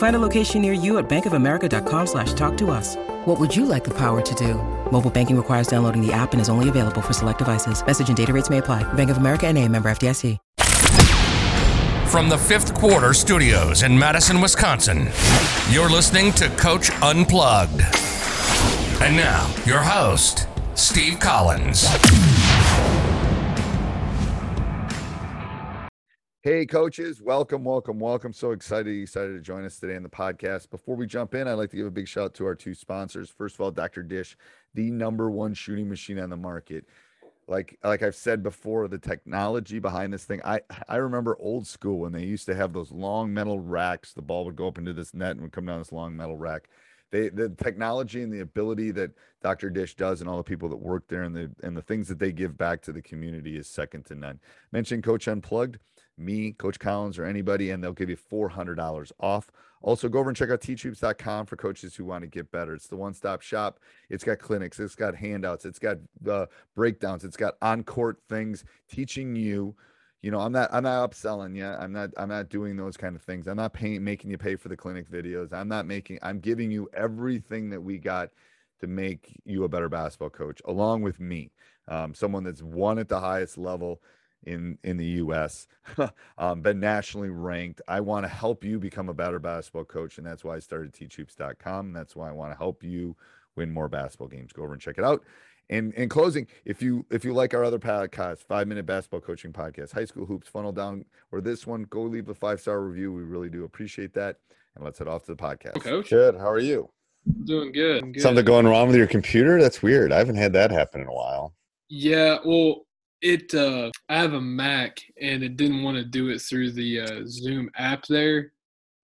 Find a location near you at bankofamerica.com slash talk to us. What would you like the power to do? Mobile banking requires downloading the app and is only available for select devices. Message and data rates may apply. Bank of America and a member FDIC. From the fifth quarter studios in Madison, Wisconsin, you're listening to Coach Unplugged. And now, your host, Steve Collins. Hey, coaches, welcome, welcome, welcome. So excited, excited to join us today in the podcast. Before we jump in, I'd like to give a big shout out to our two sponsors. First of all, Dr. Dish, the number one shooting machine on the market. Like, like I've said before, the technology behind this thing. I I remember old school when they used to have those long metal racks. The ball would go up into this net and would come down this long metal rack. They the technology and the ability that Dr. Dish does and all the people that work there and the and the things that they give back to the community is second to none. Mention Coach Unplugged me, Coach Collins, or anybody, and they'll give you $400 off. Also, go over and check out teachhoops.com for coaches who want to get better. It's the one stop shop. It's got clinics, it's got handouts, it's got uh, breakdowns, it's got on court things teaching you. You know, I'm not I'm not upselling you. I'm not I'm not doing those kind of things. I'm not paying making you pay for the clinic videos. I'm not making I'm giving you everything that we got to make you a better basketball coach, along with me, um, someone that's won at the highest level in in the U.S. um, been nationally ranked. I want to help you become a better basketball coach, and that's why I started teachhoops.com. And that's why I want to help you win more basketball games. Go over and check it out. And in closing, if you if you like our other podcasts, five minute basketball coaching podcast, high school hoops, funnel down, or this one, go leave a five star review. We really do appreciate that. And let's head off to the podcast. Coach. Good. How are you? Doing good. Good. Something going wrong with your computer? That's weird. I haven't had that happen in a while. Yeah, well, it. Uh, I have a Mac, and it didn't want to do it through the uh, Zoom app there.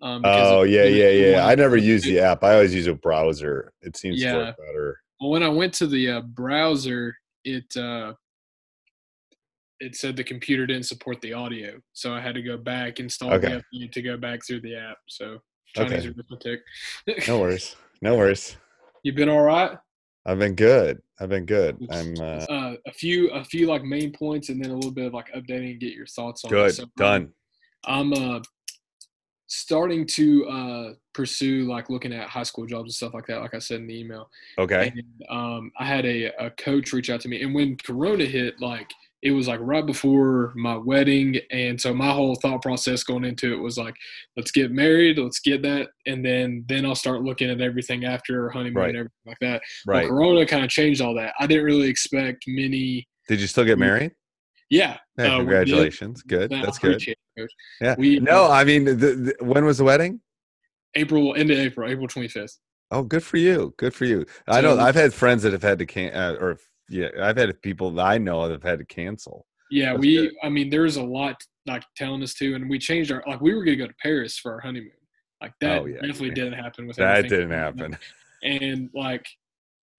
Um, Oh yeah, yeah, yeah. I never use the app. I always use a browser. It seems to Yeah. work better. Well, when I went to the uh, browser, it uh, it said the computer didn't support the audio, so I had to go back install Okay. the update to go back through the app. So Chinese Okay. arithmetic. No worries. No worries. You've been all right? I've been good. I've been good. I'm uh, Uh, a few, a few like main points, and then a little bit of like updating and get your thoughts on. good. So, um, Done. I'm uh starting to uh pursue like looking at high school jobs and stuff like that like i said in the email Okay. and um i had a, a coach reach out to me and when corona hit like it was like right before my wedding and so my whole thought process going into it was like let's get married let's get that and then then i'll start looking at everything after honeymoon Right. and everything like that Right. well corona kind of changed all that i didn't really expect many Did you still get married? yeah Yeah, uh, congratulations. Good. That's good. it. Yeah. We- no, I mean, the, the, when was the wedding? april end of april april 25th Oh, good for you. Good for you. I know I've had friends that have had to can uh, or yeah, I've had people that I know that have had to cancel. Yeah, That's we. good. I mean, there's a lot like telling us to, and we changed our like we were gonna go to Paris for our honeymoon. Like that Oh, yeah. definitely didn't happen with That didn't happen. And like,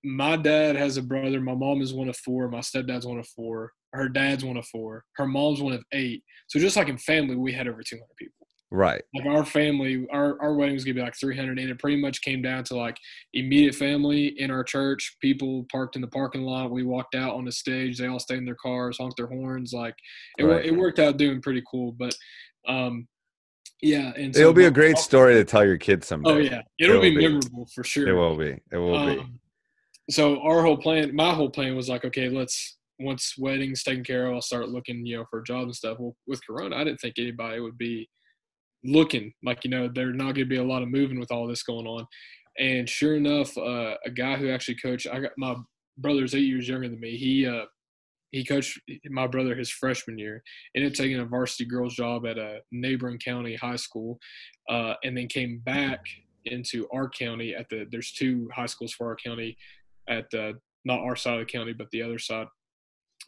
my dad has a brother. My mom is one of four. My stepdad's one of four. Her dad's one of four. Her mom's one of eight. So just like in family, we had over 200 people. Right. Like our family, our, our wedding was gonna be like 300, and it pretty much came down to like immediate family in our church. People parked in the parking lot. We walked out on the stage. They all stayed in their cars, honked their horns. Like it, Right. it worked out doing pretty cool. But um, yeah, and so It'll be a great story to tell your kids someday. Oh yeah, it'll, It'll be, be. memorable for sure. It will be. It will be. Um, so our whole plan, my whole plan was like, okay, let's once weddings taken care of, I'll start looking, you know, for jobs and stuff. Well, with Corona, I didn't think anybody would be looking like, you know, there's not going to be a lot of moving with all this going on. And sure enough, uh, a guy who actually coached, I got my brother's eight years younger than me. He uh, he coached my brother his freshman year, ended up taking a varsity girls job at a neighboring county high school, uh, and then came back into our county at the. There's two high schools for our county, at the not our side of the county, but the other side,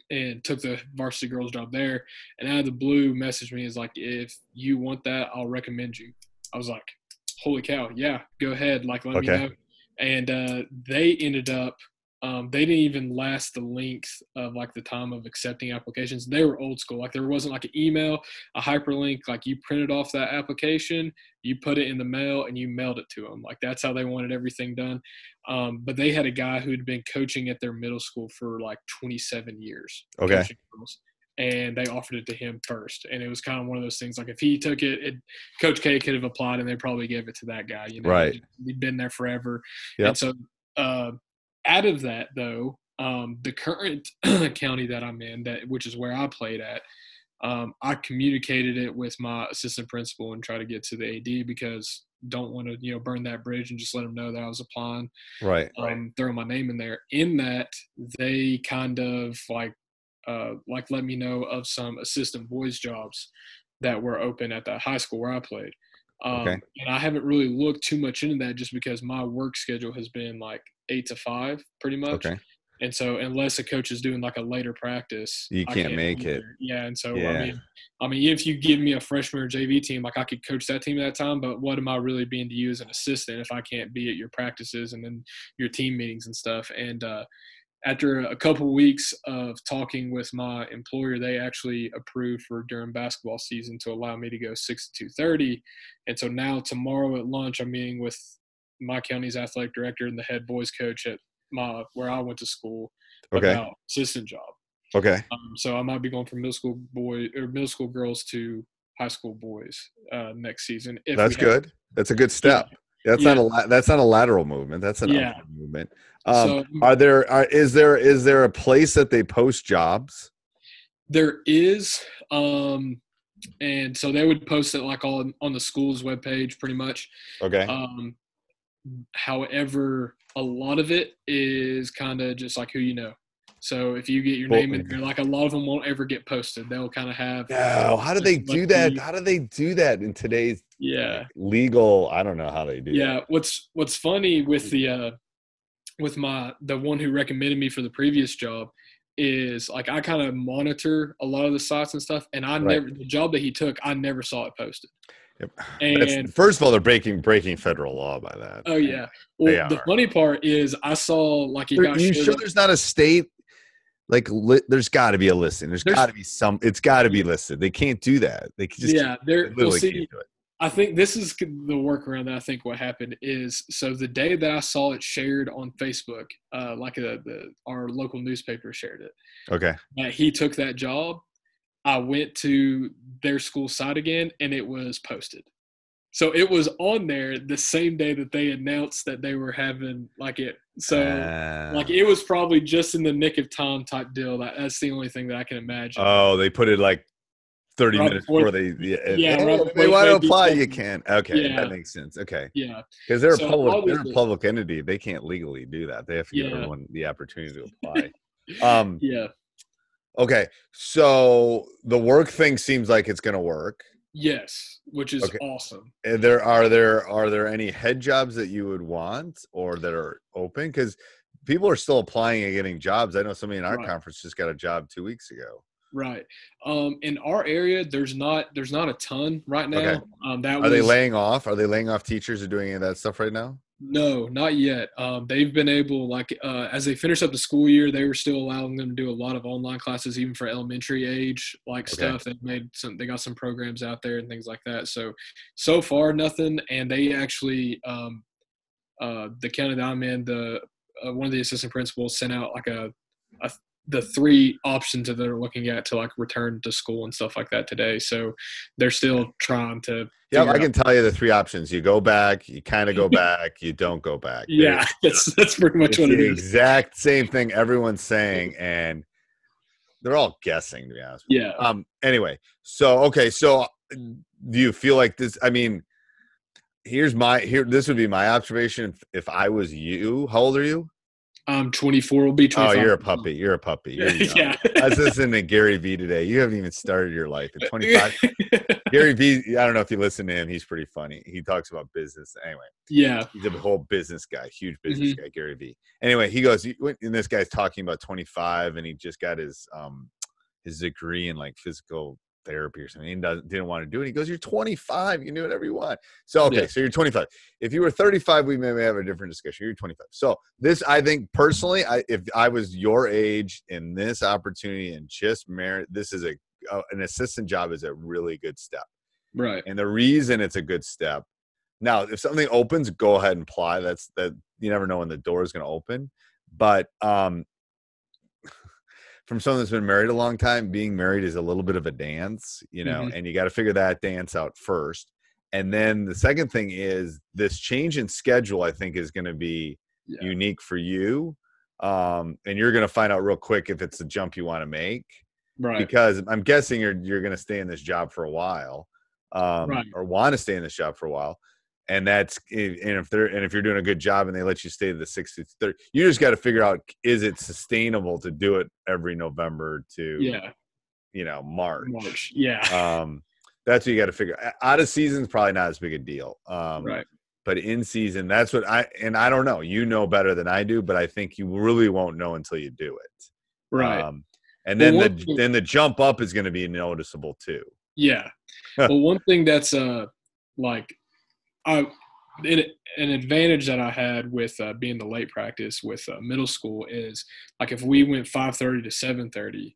and took the varsity girls job there. And out of the blue, messaged me is like, if you want that, I'll recommend you. I was like, holy cow, yeah, go ahead, like let me Okay. know. And uh, they ended up um, they didn't even last the length of like the time of accepting applications. They were old school. Like there wasn't like an email, a hyperlink. Like you printed off that application, you put it in the mail, and you mailed it to them. Like that's how they wanted everything done. Um, but they had a guy who'd been coaching at their middle school for like 27 years. Okay. And they offered it to him first, and it was kind of one of those things. Like if he took it, it Coach K could have applied, and they probably gave it to that guy. You know, Right. He'd been there forever, Yep. and so uh, out of that though um, the current county that i'm in that which is where i played at um, i communicated it with my assistant principal and try to get to the ad because don't want to you know burn that bridge and just let them know that i was applying Right. um, throwing my name in there in that they kind of like uh, like let me know of some assistant boys jobs that were open at the high school where i played um, Okay. and i haven't really looked too much into that just because my work schedule has been like eight to five pretty much Okay. and so unless a coach is doing like a later practice You I can't make it. yeah and so Yeah. i mean i mean if you give me a freshman or jv team like i could coach that team at that time but what am i really being to you as an assistant if i can't be at your practices and then your team meetings and stuff and uh after a couple weeks of talking with my employer, they actually approved for during basketball season to allow me to go six to two thirty. And so now tomorrow at lunch, I'm meeting with my county's athletic director and the head boys coach at my where I went to school Okay. about assistant job. Okay. Um, so I might be going from middle school boy or middle school girls to high school boys uh, next season. if That's have- good. That's a good step. That's not a that's not a lateral movement. That's an Yeah. upward movement. Um, So- are there are, is there is there a place that they post jobs? There is, um, and so they would post it like on on the school's webpage, pretty much. Okay. Um, however, a lot of it is kind of just like who you know. So if you get your name in there, like a lot of them won't ever get posted. They'll kind of have. No, how do they do that? How do they do that in today's Yeah. legal? I don't know how they do. yeah what's what's funny with the uh with my the one who recommended me for the previous job is like i kind of monitor a lot of the sites and stuff and i Right. never the job that he took i never saw it posted Yep. That's- and first of all, they're breaking breaking federal law by that. oh yeah well They the are. funny part is i saw like got you sure up- there's not a state like li- there's got to be a listing. There's There's- got to be some. It's got to be listed. They can't do that. They can just yeah they there well literally see can't do it. I think this is the workaround that I think what happened is so the day that I saw it shared on Facebook, uh, like the, the our local newspaper shared it, Okay. that he took that job, I went to their school site again and it was posted. So it was on there the same day that they announced that they were having like it. So Uh, like it was probably just in the nick of time type deal. That that's the only thing that I can imagine. oh, they put it like 30 Right minutes before- they. Yeah. yeah, if they want to apply. You can. Okay, Yeah. that makes sense. Okay, yeah. because they're So a public. They're a public entity. They can't legally do that. They have to give Yeah. everyone the opportunity to apply. um. Yeah. Okay. So the work thing seems like it's going to work. Yes, which is Okay. awesome. And there are there are there any head jobs that you would want or that are open because people are still applying and getting jobs i know somebody in our Right. conference just got a job two weeks ago Right. Um, in our area, there's not there's not a ton right now. Okay. Um, that are was they laying off are they laying off teachers or doing any of that stuff right now No, not yet. Um, they've been able, like, uh, as they finish up the school year, they were still allowing them to do a lot of online classes, even for elementary age, like Okay. stuff. They made some, they got some programs out there and things like that. So, so far, nothing. And they actually, um, uh, the county that I'm in, the uh, one of the assistant principals sent out like a the three options that they're looking at to like return to school and stuff like that today. So they're still trying to. Yeah, I out- can tell you the three options. You go back, you kind of go back, you don't go back. Yeah, that's that's pretty much what it the is. exact same thing everyone's saying, and they're all guessing to be honest. Yeah. Um. Anyway, so okay, so do you feel like this? I mean, here's my here. This would be my observation. If, if I was you, how old are you? I'm 24. Will be 25. Oh, you're a puppy. You're a puppy. You're yeah. I was listening to Gary Vee today. You haven't even started your life at 25. Gary Vee, I don't know if you listen to him. He's pretty funny. He talks about business. Anyway, yeah. he's a whole business guy, huge business Mm-hmm. guy, Gary Vee. Anyway, he goes, and this guy's talking about 25, and he just got his um his degree in like physical therapy or something. He doesn't didn't want to do it. He goes, "You're 25. You can do whatever you want." So okay, Yeah. so you're 25. If you were 35, we may have a different discussion. You're 25. So this, I think personally, I if I was your age in this opportunity and just merit, this is a uh, an assistant job is a really good step. Right. And the reason it's a good step. Now, if something opens, go ahead and apply. That's that you never know when the door is going to open. But um from someone that's been married a long time, being married is a little bit of a dance, you know, Mhm. and you got to figure that dance out first. And then the second thing is this change in schedule, I think, is going to be Yeah. unique for you. Um, and you're going to find out real quick if it's a jump you want to make Right. because I'm guessing you're you're going to stay in this job for a while, um, Right. or want to stay in this job for a while, and that's and if they're and if you're doing a good job and they let you stay to the 60 30, you just got to figure out is it sustainable to do it every November to yeah. you know March. March. Yeah. Um, that's what you got to figure. Out of season's probably not as big a deal. Um, right. but in season, that's what I and I don't know. You know better than I do, but I think you really won't know until you do it. Right. Um, and then one the thing- then the jump up is going to be noticeable too. Yeah. well, one thing that's uh like I an, an advantage that I had with uh, being the late practice with uh, middle school is like if we went five thirty to seven thirty,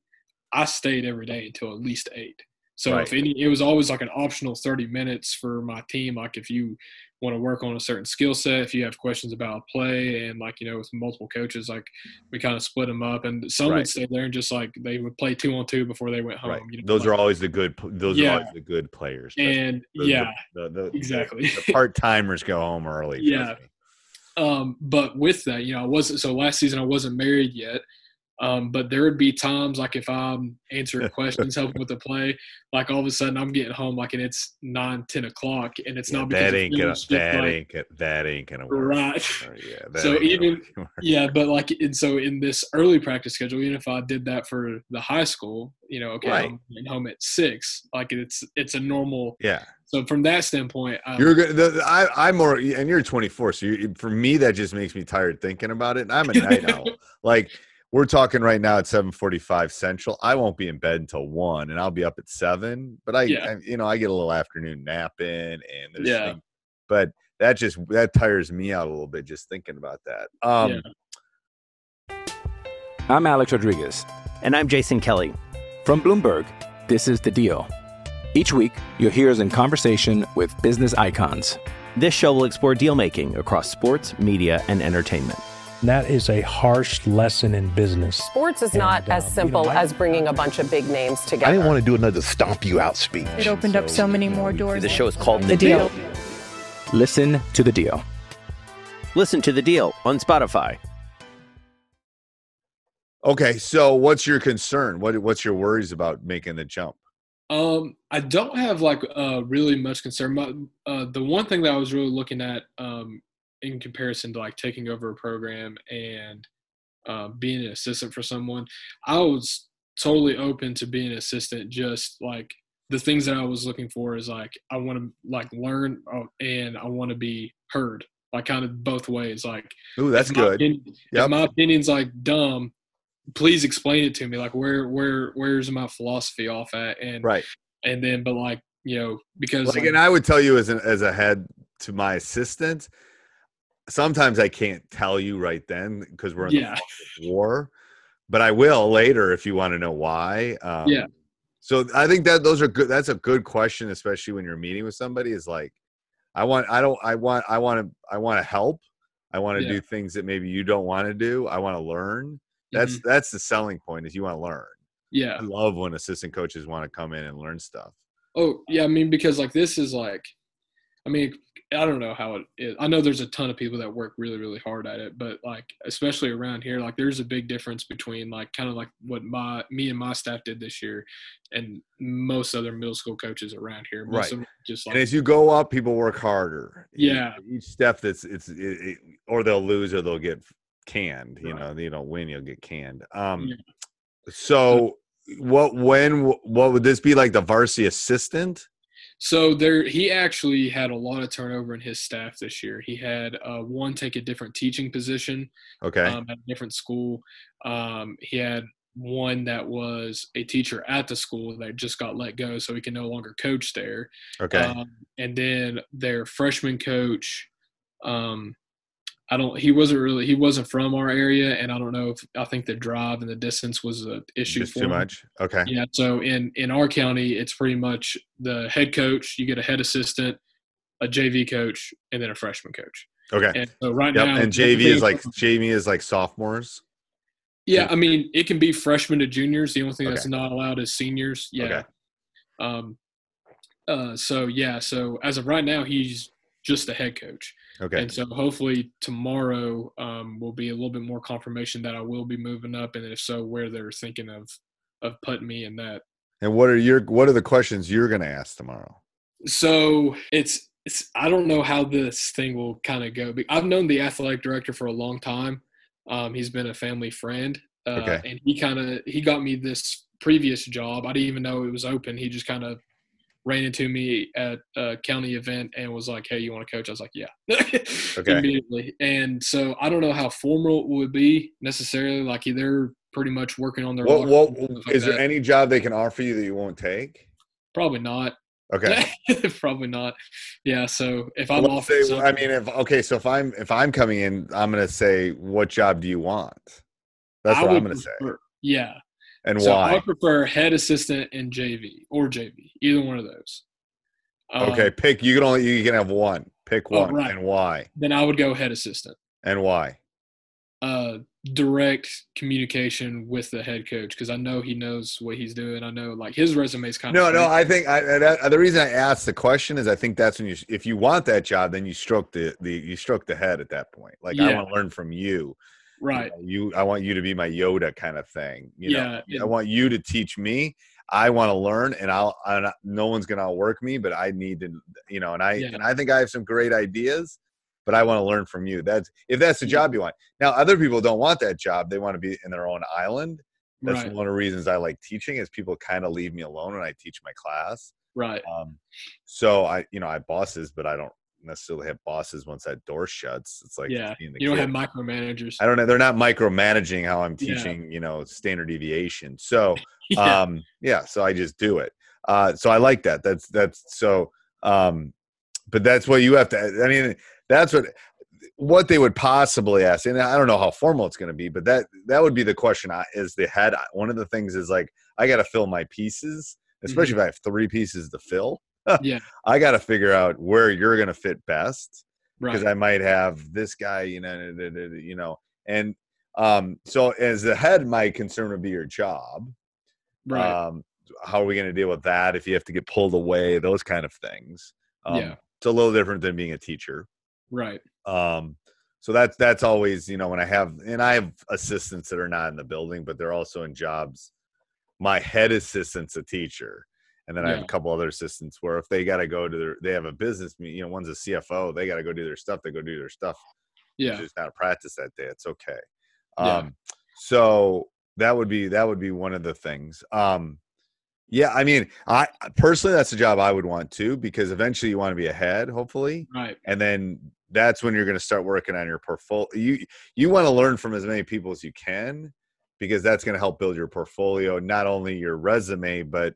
I stayed every day until at least eight. So Right. if any, it was always like an optional thirty minutes for my team. Like if you want to work on a certain skill set, if you have questions about play, and like you know with multiple coaches, like we kind of split them up, and some Right. would stay there and just like they would play two on two before they went home. right. You know, Those like- are always the good. Those Yeah. are always the good players. And the- yeah, the, the, exactly. The part timers go home early. Yeah. Um, but with that, you know, I wasn't so last season I wasn't married yet. Um, but there would be times like if I'm answering questions, helping with the play, like all of a sudden I'm getting home like and it's nine, ten o'clock, and it's Yeah, not because that ain't gonna. That like- ain't. gonna- That ain't gonna work. Right. Or, yeah. So even- Yeah, but like and so in this early practice schedule, even if I did that for the high school, you know, okay, Right. I'm getting home at six, like it's it's a normal. Yeah. So from that standpoint, um, You're good. The, the- I, I'm more, and you're 24. So you, for me, that just makes me tired thinking about it. And I'm a night owl. Like we're talking right now at 7:45 Central. I won't be in bed until one, and I'll be up at seven. But I, Yeah. I you know, I get a little afternoon nap in, and there's, Yeah. thing- but that just that tires me out a little bit just thinking about that. Um, Yeah. I'm Alex Rodriguez. And I'm Jason Kelly. From Bloomberg, this is The Deal. Each week, you'll hear us in conversation with business icons. This show will explore deal making across sports, media, and entertainment. That is a harsh lesson in business. Sports is not And, uh, as you know, simple I- as bringing a bunch of big names together. I didn't want to do another stomp you out speech. It opened up so many more doors. The show is called The Deal. Listen to The Deal. Listen to the deal on Spotify. okay, so what's your concern? What what's your worries about making the jump? Um, I don't have like uh really much concern. My, uh, the one thing that I was really looking at um in comparison to like taking over a program and uh, being an assistant for someone, I was totally open to being an assistant. Just like the things that I was looking for is like I want to like learn uh, and I want to be heard. Like kind of both ways. Like Ooh, that's good. opinion- Yep. If my opinion's like dumb, please explain it to me. Like where where where's my philosophy off at? And Right. and then but like you know because like like, and i would tell you as an as a head to my assistant sometimes I can't tell you right then because we're in Yeah. the war, but I will later if you want to know why. Um, Yeah. So I think that those are good. That's a good question, especially when you're meeting with somebody. Is like, I want, I don't, I want, I want to, I want to help. I want to Yeah. do things that maybe you don't want to do. I want to learn. That's Mm-hmm. that's the selling point. Is you want to learn. Yeah. I love when assistant coaches want to come in and learn stuff. Oh yeah, I mean because like this is like, I mean I don't know how it is. I know there's a ton of people that work really really hard at it, but like especially around here, like there's a big difference between like kind of like what my me and my staff did this year, and most other middle school coaches around here. Most Right. of them just like and as you go up, people work harder. Yeah. Each step that's it's it, it, or they'll lose or they'll get canned. You Right. know, you don't win, you'll get canned. Um, Yeah. so what when what would this be like the varsity assistant? So there, he actually had a lot of turnover in his staff this year. He had uh, one take a different teaching position Okay. um, at a different school. Um, he had one that was a teacher at the school that just got let go, so he can no longer coach there. okay. Um, and then their freshman coach, um, I don't. He wasn't really. He wasn't from our area, and I don't know if I think the drive and the distance was an issue. Just for too him. much. Okay. Yeah. So in in our county, it's pretty much the head coach. You get a head assistant, a JV coach, and then a freshman coach. Okay. And so right Yep. now, And JV is like JV is like sophomores. Yeah, I mean, it can be freshmen to juniors. The only thing that's not allowed is seniors. Yeah. Okay. Um. Uh. So yeah. So as of right now, he's just the head coach. Okay. And so hopefully tomorrow um, will be a little bit more confirmation that I will be moving up, and if so, where they're thinking of of putting me in that. And what are your what are the questions you're going to ask tomorrow? So it's it's I don't know how this thing will kind of go. I've known the athletic director for a long time. Um, he's been a family friend, uh, Okay. and he kind of he got me this previous job. I didn't even know it was open. He just kind of ran into me at a county event and was like, "Hey, you want to coach?" I was like, "Yeah," Okay. immediately. And so I don't know how formal it would be necessarily. Like they're pretty much working on their. What what like is there that. any job they can offer you that you won't take? Probably not. Okay. Probably not. Yeah. So if I'm off, say- I mean, if okay, so if I'm if I'm coming in, I'm going to say, what job do you want? That's what I'm going to say. Yeah. And so why? I prefer head assistant and JV or JV, either one of those. Um, okay, pick. You can only you can have one. Pick Oh, one, right. and why? Then I would go head assistant. And why? Uh, direct communication with the head coach because I know he knows what he's doing. I know like his resume is kind No, of no. No, I think I, that, the reason I asked the question is I think that's when you, if you want that job, then you stroke the the you stroke the head at that point. Like I want to learn from you. Right. You, know, you I want you to be my Yoda kind of thing. You know, Yeah, I want you to teach me. I want to learn, and I'll. i no one's gonna outwork me, but I need to, you know. And I Yeah. and I think I have some great ideas, but I want to learn from you. That's if that's the Yeah. job you want. Now, other people don't want that job. They want to be in their own island. That's Right. one of the reasons I like teaching is people kind of leave me alone when I teach my class. Right. Um, so I, you know, I have bosses, but I don't necessarily have bosses once that door shuts. It's like yeah. the You don't kid. have micromanagers. I don't know. They're not micromanaging how I'm Yeah. teaching, you know, standard deviation. So, Yeah. um, yeah, so I just do it. Uh, so I like that. That's, that's so, um, but that's what you have to, I mean, that's what, what they would possibly ask. And I don't know how formal it's going to be, but that, that would be the question I, is the head. One of the things is like, I got to fill my pieces, especially if I have three pieces to fill. Yeah. I got to figure out where you're going to fit best because Right. I might have this guy, you know, you know, and um, so as the head, my concern would be your job. right. Um, how are we going to deal with that if you have to get pulled away? Those kind of things. Um, Yeah. it's a little different than being a teacher. right. Um, so that's that's always you know when I have and I have assistants that are not in the building, but they're also in jobs. My head assistant's a teacher, and then I have a couple other assistants where if they got to go to their they have a business meeting, you know, one's a CFO, they got to go do their stuff. They go do their stuff. Yeah. Just not practice that day. It's okay. Yeah. Um, so that would be that would be one of the things. Um, yeah, I mean, I personally that's a job I would want too because eventually you want to be ahead, hopefully Right. and then that's when you're going to start working on your portfolio you you want to learn from as many people as you can because that's going to help build your portfolio not only your resume but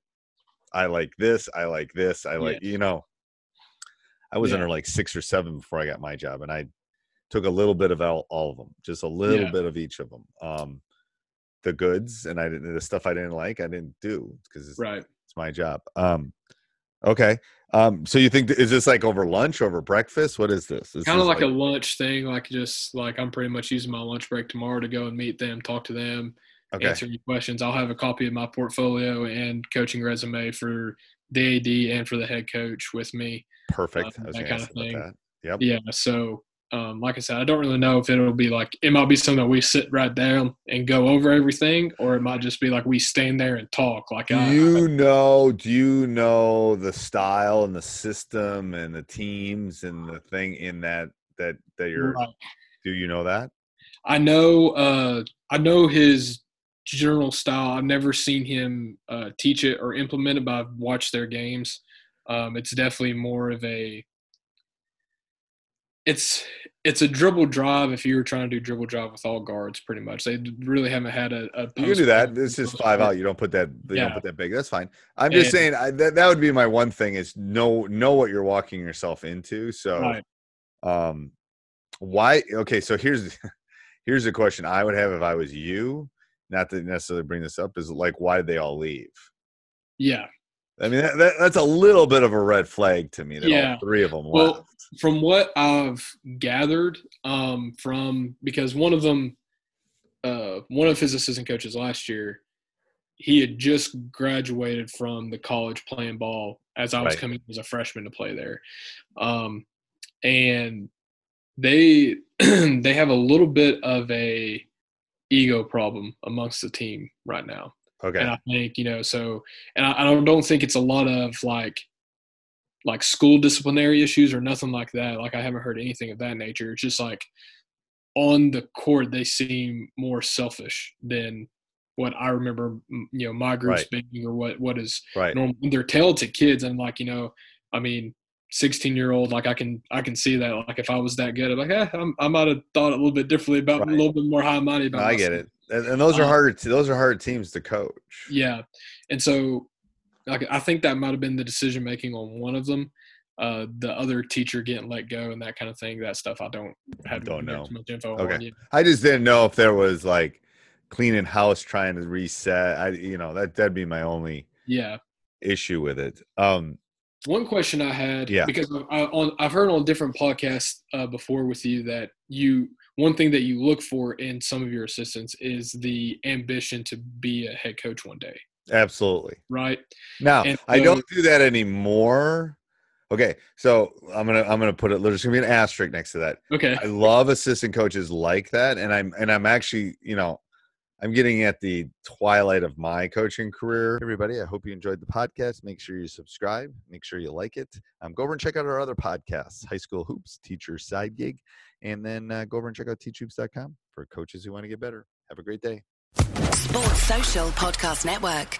i like this i like this i like you know i was Yeah. under like six or seven before i got my job and i took a little bit of all, all of them, just a little Yeah. bit of each of them. Um, the goods and I didn't the stuff I didn't like, I didn't do because it's, Right. it's my job. Um, okay. Um, so you think is this like over lunch, over breakfast? What is this? Is Kind of this like, a lunch thing, like just like I'm pretty much using my lunch break tomorrow to go and meet them, talk to them, okay. answer any questions. I'll have a copy of my portfolio and coaching resume for the AD and for the head coach with me. Perfect. uh, that kind of thing. Yep. Yeah. So, um, like I said, I don't really know if it'll be like it might be something that we sit right down and go over everything, or it might just be like we stand there and talk. Like Do I, you know? Do you know the style and the system and the teams and the thing in that that that you're? Right. Do you know that? I know uh I know his general style. I've never seen him uh, teach it or implement it, but I've watched their games. Um, it's definitely more of a it's it's a dribble drive if you were trying to do dribble drive with all guards pretty much. They really haven't had a, a You can do that. This is five out. You don't put that. You Yeah. don't put that big. That's fine. I'm just And- saying I, that that would be my one thing is know know what you're walking yourself into. So, Right. um, why? Okay, so here's here's a question I would have if I was you. Not to necessarily bring this up is like why did they all leave? Yeah. I mean that, that, that's a little bit of a red flag to me that Yeah. all three of them Well, left. from what I've gathered, um, from because one of them, uh, one of his assistant coaches last year, he had just graduated from the college playing ball as I was Right. coming as a freshman to play there, um, and they they have a little bit of a ego problem amongst the team right now. Okay, And I think, you know, so, and I, I don't, don't think it's a lot of like, like school disciplinary issues or nothing like that. Like I haven't heard anything of that nature. It's just like on the court, they seem more selfish than what I remember, you know, my group's Right. being or what, what is right. normal. They're talented kids. And like, you know, I mean, 16 year old, like I can, I can see that. Like if I was that good, I'm like, eh, I'm, I might have thought a little bit differently about Right. a little bit more high No, about I get it, and, and those are Um, hard. Those are hard teams to coach. Yeah, and so like I think that might have been the decision making on one of them. Uh, the other teacher getting let go and that kind of thing. That stuff I don't have Don't know. much info Okay. on. Yeah. I just didn't know if there was like cleaning house trying to reset. I you know that that'd be my only yeah. issue with it. Um, One question I had, Yeah. because I, on, I've heard on different podcasts uh, before with you that you one thing that you look for in some of your assistants is the ambition to be a head coach one day, absolutely. right? Now And I don't do that anymore. Okay, so I'm gonna I'm gonna put it. There's gonna be an asterisk next to that. Okay. I love assistant coaches like that, and I'm and I'm actually you know I'm getting at the twilight of my coaching career. Everybody, I hope you enjoyed the podcast. Make sure you subscribe. Make sure you like it. Um, go over and check out our other podcasts: High School Hoops, Teacher Side Gig, and then uh, go over and check out teachhoops.com for coaches who want to get better. Have a great day. Sports Social Podcast Network.